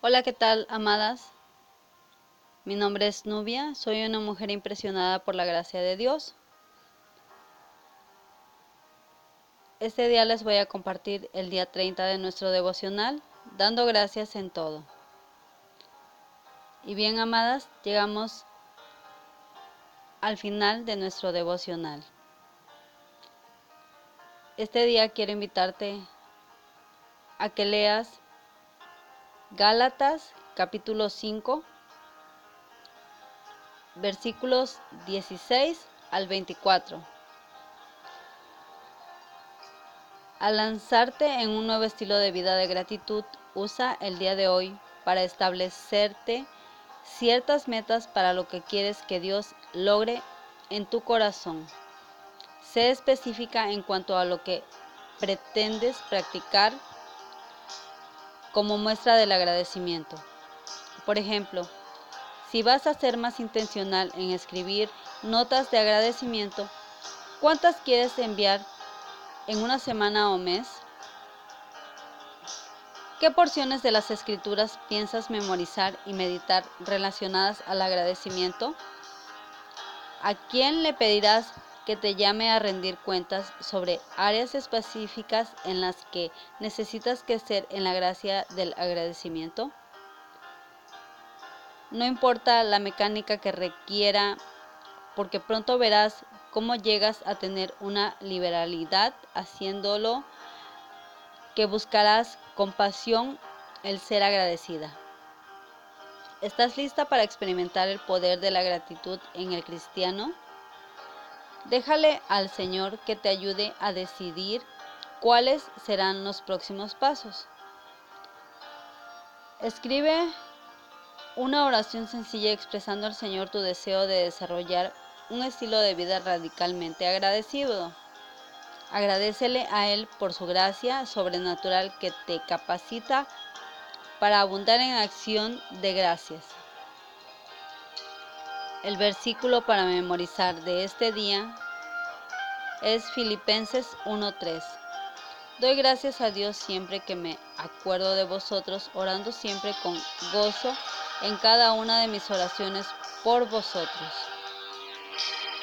Hola, ¿qué tal, amadas? Mi nombre es Nubia, soy una mujer impresionada por la gracia de Dios. Este día les voy a compartir el día 30 de nuestro devocional, dando gracias en todo. Y bien, amadas, llegamos al final de nuestro devocional. Este día quiero invitarte a que leas Gálatas capítulo 5 versículos 16 al 24. Al lanzarte en un nuevo estilo de vida de gratitud, usa el día de hoy para establecerte ciertas metas para lo que quieres que Dios logre en tu corazón. Sé específica en cuanto a lo que pretendes practicar como muestra del agradecimiento. Por ejemplo, si vas a ser más intencional en escribir notas de agradecimiento, ¿cuántas quieres enviar en una semana o mes? ¿Qué porciones de las escrituras piensas memorizar y meditar relacionadas al agradecimiento? ¿A quién le pedirás que te llame a rendir cuentas sobre áreas específicas en las que necesitas crecer en la gracia del agradecimiento. No importa la mecánica que requiera, porque pronto verás cómo llegas a tener una liberalidad haciéndolo que buscarás con pasión el ser agradecida. ¿Estás lista para experimentar el poder de la gratitud en el cristiano? Déjale al Señor que te ayude a decidir cuáles serán los próximos pasos. Escribe una oración sencilla expresando al Señor tu deseo de desarrollar un estilo de vida radicalmente agradecido. Agradecele a Él por su gracia sobrenatural que te capacita para abundar en acción de gracias. El versículo para memorizar de este día es Filipenses 1.3. Doy gracias a Dios siempre que me acuerdo de vosotros, orando siempre con gozo en cada una de mis oraciones por vosotros.